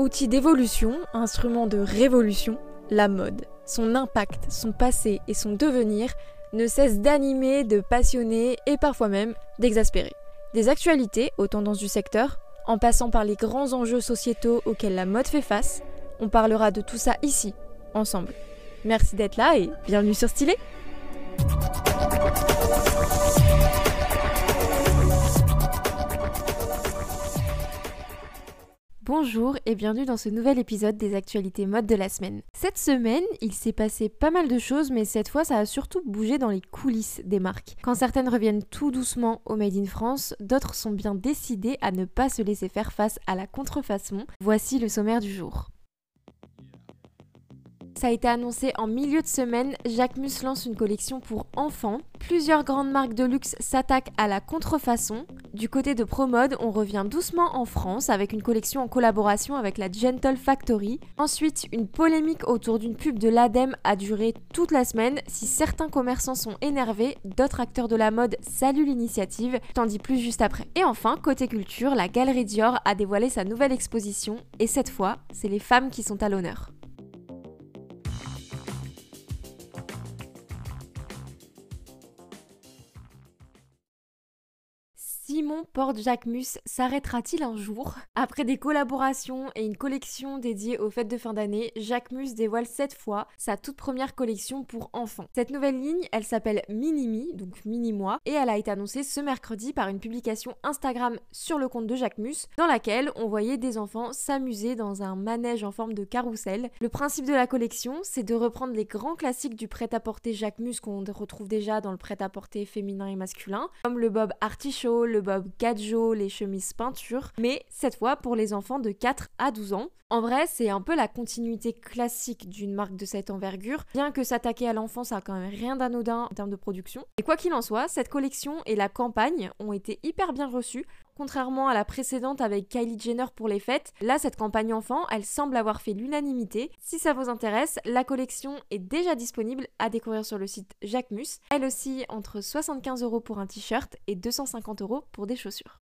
Outil d'évolution, instrument de révolution, la mode, son impact, son passé et son devenir ne cessent d'animer, de passionner et parfois même d'exaspérer. Des actualités aux tendances du secteur, en passant par les grands enjeux sociétaux auxquels la mode fait face, on parlera de tout ça ici, ensemble. Merci d'être là et bienvenue sur Stylé Bonjour et bienvenue dans ce nouvel épisode des actualités mode de la semaine. Cette semaine, il s'est passé pas mal de choses, mais cette fois, ça a surtout bougé dans les coulisses des marques. Quand certaines reviennent tout doucement au Made in France, d'autres sont bien décidées à ne pas se laisser faire face à la contrefaçon. Voici le sommaire du jour. Ça a été annoncé en milieu de semaine, Jacquemus lance une collection pour enfants. Plusieurs grandes marques de luxe s'attaquent à la contrefaçon. Du côté de Promode, on revient doucement en France avec une collection en collaboration avec la Gentle Factory. Ensuite, une polémique autour d'une pub de l'ADEME a duré toute la semaine. Si certains commerçants sont énervés, d'autres acteurs de la mode saluent l'initiative. T'en dis plus juste après. Et enfin, côté culture, la Galerie Dior a dévoilé sa nouvelle exposition et cette fois, c'est les femmes qui sont à l'honneur. Simon Porte-Jacquemus s'arrêtera-t-il un jour? Après des collaborations et une collection dédiée aux fêtes de fin d'année, Jacquemus dévoile cette fois sa toute première collection pour enfants. Cette nouvelle ligne, elle s'appelle Minimi, donc Mini-moi, et elle a été annoncée ce mercredi par une publication Instagram sur le compte de Jacquemus, dans laquelle on voyait des enfants s'amuser dans un manège en forme de carrousel. Le principe de la collection, c'est de reprendre les grands classiques du prêt-à-porter Jacquemus qu'on retrouve déjà dans le prêt-à-porter féminin et masculin, comme le bob artichaut, le bob gadjo, les chemises peinture, mais cette fois pour les enfants de 4 à 12 ans. En vrai, c'est un peu la continuité classique d'une marque de cette envergure, bien que s'attaquer à l'enfant, ça a quand même rien d'anodin en termes de production. Et quoi qu'il en soit, cette collection et la campagne ont été hyper bien reçues. Contrairement à la précédente avec Kylie Jenner pour les fêtes, là cette campagne enfant, elle semble avoir fait l'unanimité. Si ça vous intéresse, la collection est déjà disponible à découvrir sur le site Jacquemus. Elle aussi entre 75 euros pour un t-shirt et 250 euros pour des chaussures.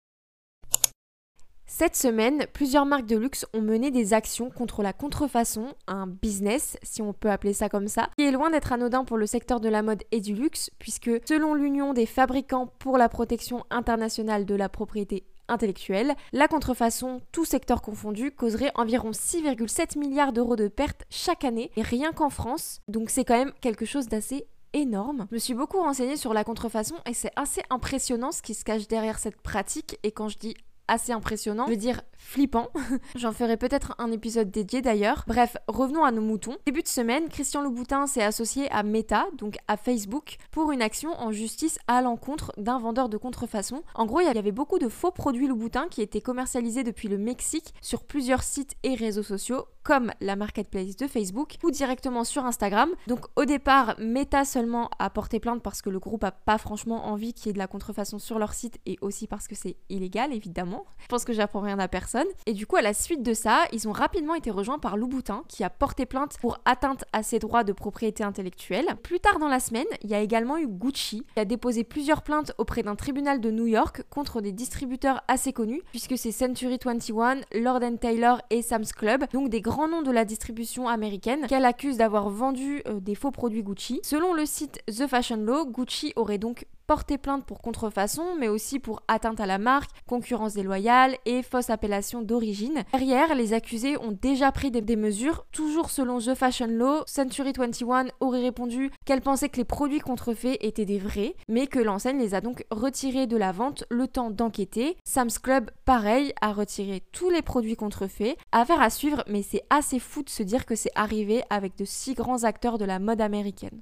Cette semaine, plusieurs marques de luxe ont mené des actions contre la contrefaçon, un business, si on peut appeler ça comme ça, qui est loin d'être anodin pour le secteur de la mode et du luxe, puisque selon l'Union des fabricants pour la protection internationale de la propriété intellectuelle, la contrefaçon, tout secteur confondu, causerait environ 6,7 milliards d'euros de pertes chaque année, et rien qu'en France, donc c'est quand même quelque chose d'assez énorme. Je me suis beaucoup renseignée sur la contrefaçon et c'est assez impressionnant ce qui se cache derrière cette pratique. Et quand je dis assez impressionnant, je veux dire flippant. J'en ferai peut-être un épisode dédié d'ailleurs. Bref, revenons à nos moutons. Début de semaine, Christian Louboutin s'est associé à Meta, donc à Facebook, pour une action en justice à l'encontre d'un vendeur de contrefaçon. En gros, il y avait beaucoup de faux produits Louboutin qui étaient commercialisés depuis le Mexique sur plusieurs sites et réseaux sociaux, comme la marketplace de Facebook ou directement sur Instagram. Donc au départ, Meta seulement a porté plainte parce que le groupe a pas franchement envie qu'il y ait de la contrefaçon sur leur site et aussi parce que c'est illégal évidemment. Je pense que j'apprends rien à personne. Et du coup, à la suite de ça, ils ont rapidement été rejoints par Louboutin qui a porté plainte pour atteinte à ses droits de propriété intellectuelle. Plus tard dans la semaine, il y a également eu Gucci qui a déposé plusieurs plaintes auprès d'un tribunal de New York contre des distributeurs assez connus puisque c'est Century 21, Lord Taylor et Sam's Club, donc des grands noms de la distribution américaine qu'elle accuse d'avoir vendu euh, des faux produits Gucci. Selon le site The Fashion Law, Gucci aurait donc porté plainte pour contrefaçon, mais aussi pour atteinte à la marque, concurrence déloyale et fausse appellation d'origine. Derrière, les accusés ont déjà pris des, mesures. Toujours selon The Fashion Law, Century 21 aurait répondu qu'elle pensait que les produits contrefaits étaient des vrais, mais que l'enseigne les a donc retirés de la vente le temps d'enquêter. Sam's Club, pareil, a retiré tous les produits contrefaits. Affaire à suivre, mais c'est assez fou de se dire que c'est arrivé avec de si grands acteurs de la mode américaine.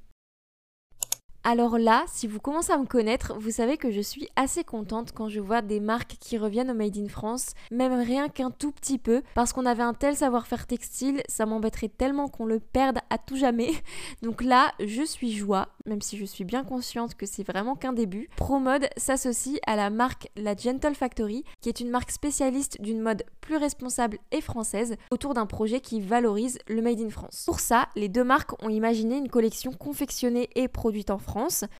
Alors là, si vous commencez à me connaître, vous savez que je suis assez contente quand je vois des marques qui reviennent au Made in France, même rien qu'un tout petit peu, parce qu'on avait un tel savoir-faire textile, ça m'embêterait tellement qu'on le perde à tout jamais. Donc là, je suis joie, même si je suis bien consciente que c'est vraiment qu'un début. ProMode s'associe à la marque La Gentle Factory, qui est une marque spécialiste d'une mode plus responsable et française, autour d'un projet qui valorise le Made in France. Pour ça, les deux marques ont imaginé une collection confectionnée et produite en France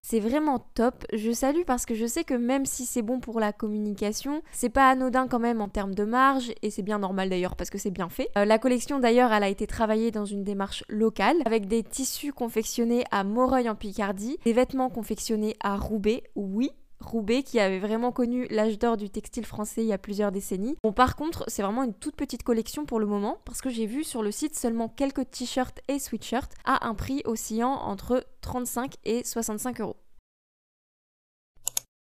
C'est vraiment top. Je salue parce que je sais que même si c'est bon pour la communication, c'est pas anodin quand même en termes de marge et c'est bien normal d'ailleurs parce que c'est bien fait. Euh, la collection d'ailleurs, elle a été travaillée dans une démarche locale avec des tissus confectionnés à Moreuil en Picardie, des vêtements confectionnés à Roubaix, oui, Roubaix qui avait vraiment connu l'âge d'or du textile français il y a plusieurs décennies. Bon par contre c'est vraiment une toute petite collection pour le moment parce que j'ai vu sur le site seulement quelques t-shirts et sweatshirts à un prix oscillant entre 35 et 65 euros.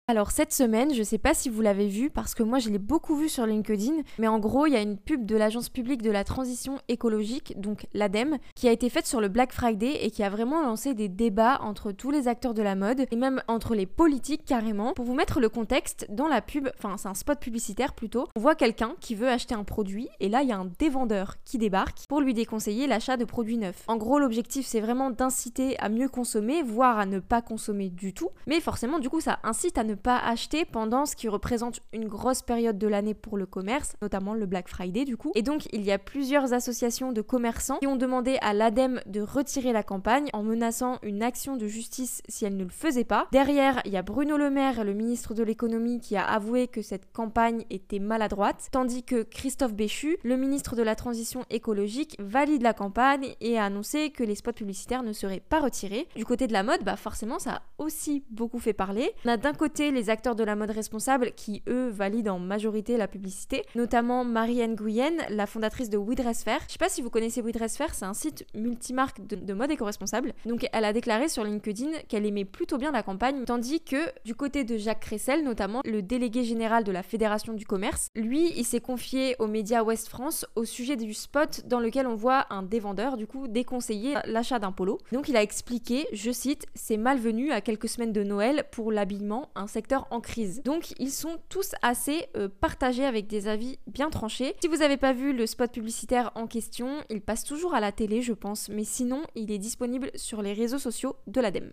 Alors cette semaine, je sais pas si vous l'avez vu parce que moi je l'ai beaucoup vu sur LinkedIn, mais en gros il y a une pub de l'agence publique de la transition écologique, donc l'ADEME, qui a été faite sur le Black Friday et qui a vraiment lancé des débats entre tous les acteurs de la mode et même entre les politiques carrément. Pour vous mettre le contexte, dans la pub, enfin c'est un spot publicitaire plutôt, on voit quelqu'un qui veut acheter un produit et là il y a un dévendeur qui débarque pour lui déconseiller l'achat de produits neufs. En gros l'objectif c'est vraiment d'inciter à mieux consommer, voire à ne pas consommer du tout, mais forcément du coup ça incite à ne pas acheter pendant ce qui représente une grosse période de l'année pour le commerce, notamment le Black Friday du coup. Et donc il y a plusieurs associations de commerçants qui ont demandé à l'ADEME de retirer la campagne en menaçant une action de justice si elle ne le faisait pas. Derrière, il y a Bruno Le Maire, le ministre de l'économie, qui a avoué que cette campagne était maladroite, tandis que Christophe Béchu, le ministre de la transition écologique, valide la campagne et a annoncé que les spots publicitaires ne seraient pas retirés. Du côté de la mode, bah forcément ça a aussi beaucoup fait parler. On a d'un côté les acteurs de la mode responsable qui, eux, valident en majorité la publicité, notamment Marianne Guyenne, la fondatrice de We Dress Fair. Je sais pas si vous connaissez We Dress Fair, c'est un site multimarque de, mode éco-responsable. Donc elle a déclaré sur LinkedIn qu'elle aimait plutôt bien la campagne, tandis que du côté de Jacques Cressel, notamment le délégué général de la Fédération du commerce, lui, il s'est confié aux médias Ouest France au sujet du spot dans lequel on voit un dévendeur, du coup, déconseiller l'achat d'un polo. Donc il a expliqué, je cite, c'est malvenu à quelques semaines de Noël pour l'habillement, en crise. Donc ils sont tous assez euh, partagés avec des avis bien tranchés. Si vous n'avez pas vu le spot publicitaire en question, il passe toujours à la télé je pense, mais sinon il est disponible sur les réseaux sociaux de l'ADEME.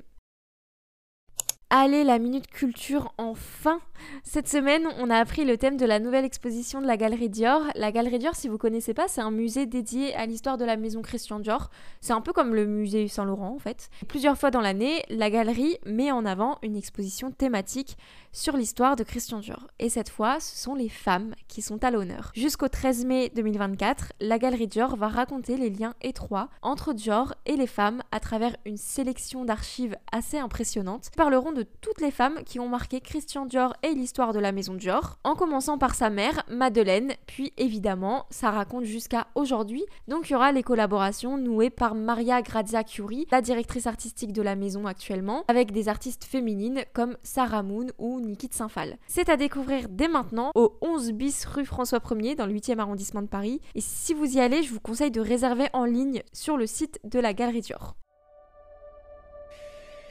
Allez, la minute culture enfin Cette semaine, on a appris le thème de la nouvelle exposition de la Galerie Dior. La Galerie Dior, si vous connaissez pas, c'est un musée dédié à l'histoire de la maison Christian Dior. C'est un peu comme le musée Saint-Laurent en fait. Plusieurs fois dans l'année, la galerie met en avant une exposition thématique sur l'histoire de Christian Dior. Et cette fois, ce sont les femmes qui sont à l'honneur. Jusqu'au 13 mai 2024, la Galerie Dior va raconter les liens étroits entre Dior et les femmes à travers une sélection d'archives assez impressionnantes. Nous parleront de toutes les femmes qui ont marqué Christian Dior et l'histoire de la maison Dior, en commençant par sa mère, Madeleine, puis évidemment, ça raconte jusqu'à aujourd'hui. Donc il y aura les collaborations nouées par Maria Grazia Curie, la directrice artistique de la maison actuellement, avec des artistes féminines comme Sarah Moon ou Niki de Saint-Phal. C'est à découvrir dès maintenant au 11 bis rue François 1er dans le 8e arrondissement de Paris. Et si vous y allez, je vous conseille de réserver en ligne sur le site de la Galerie Dior.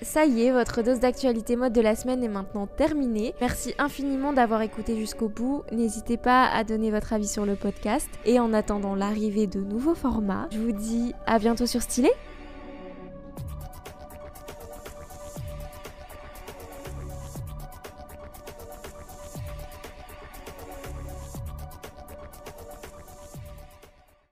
Ça y est, votre dose d'actualité mode de la semaine est maintenant terminée. Merci infiniment d'avoir écouté jusqu'au bout. N'hésitez pas à donner votre avis sur le podcast. Et en attendant l'arrivée de nouveaux formats, je vous dis à bientôt sur Stylé.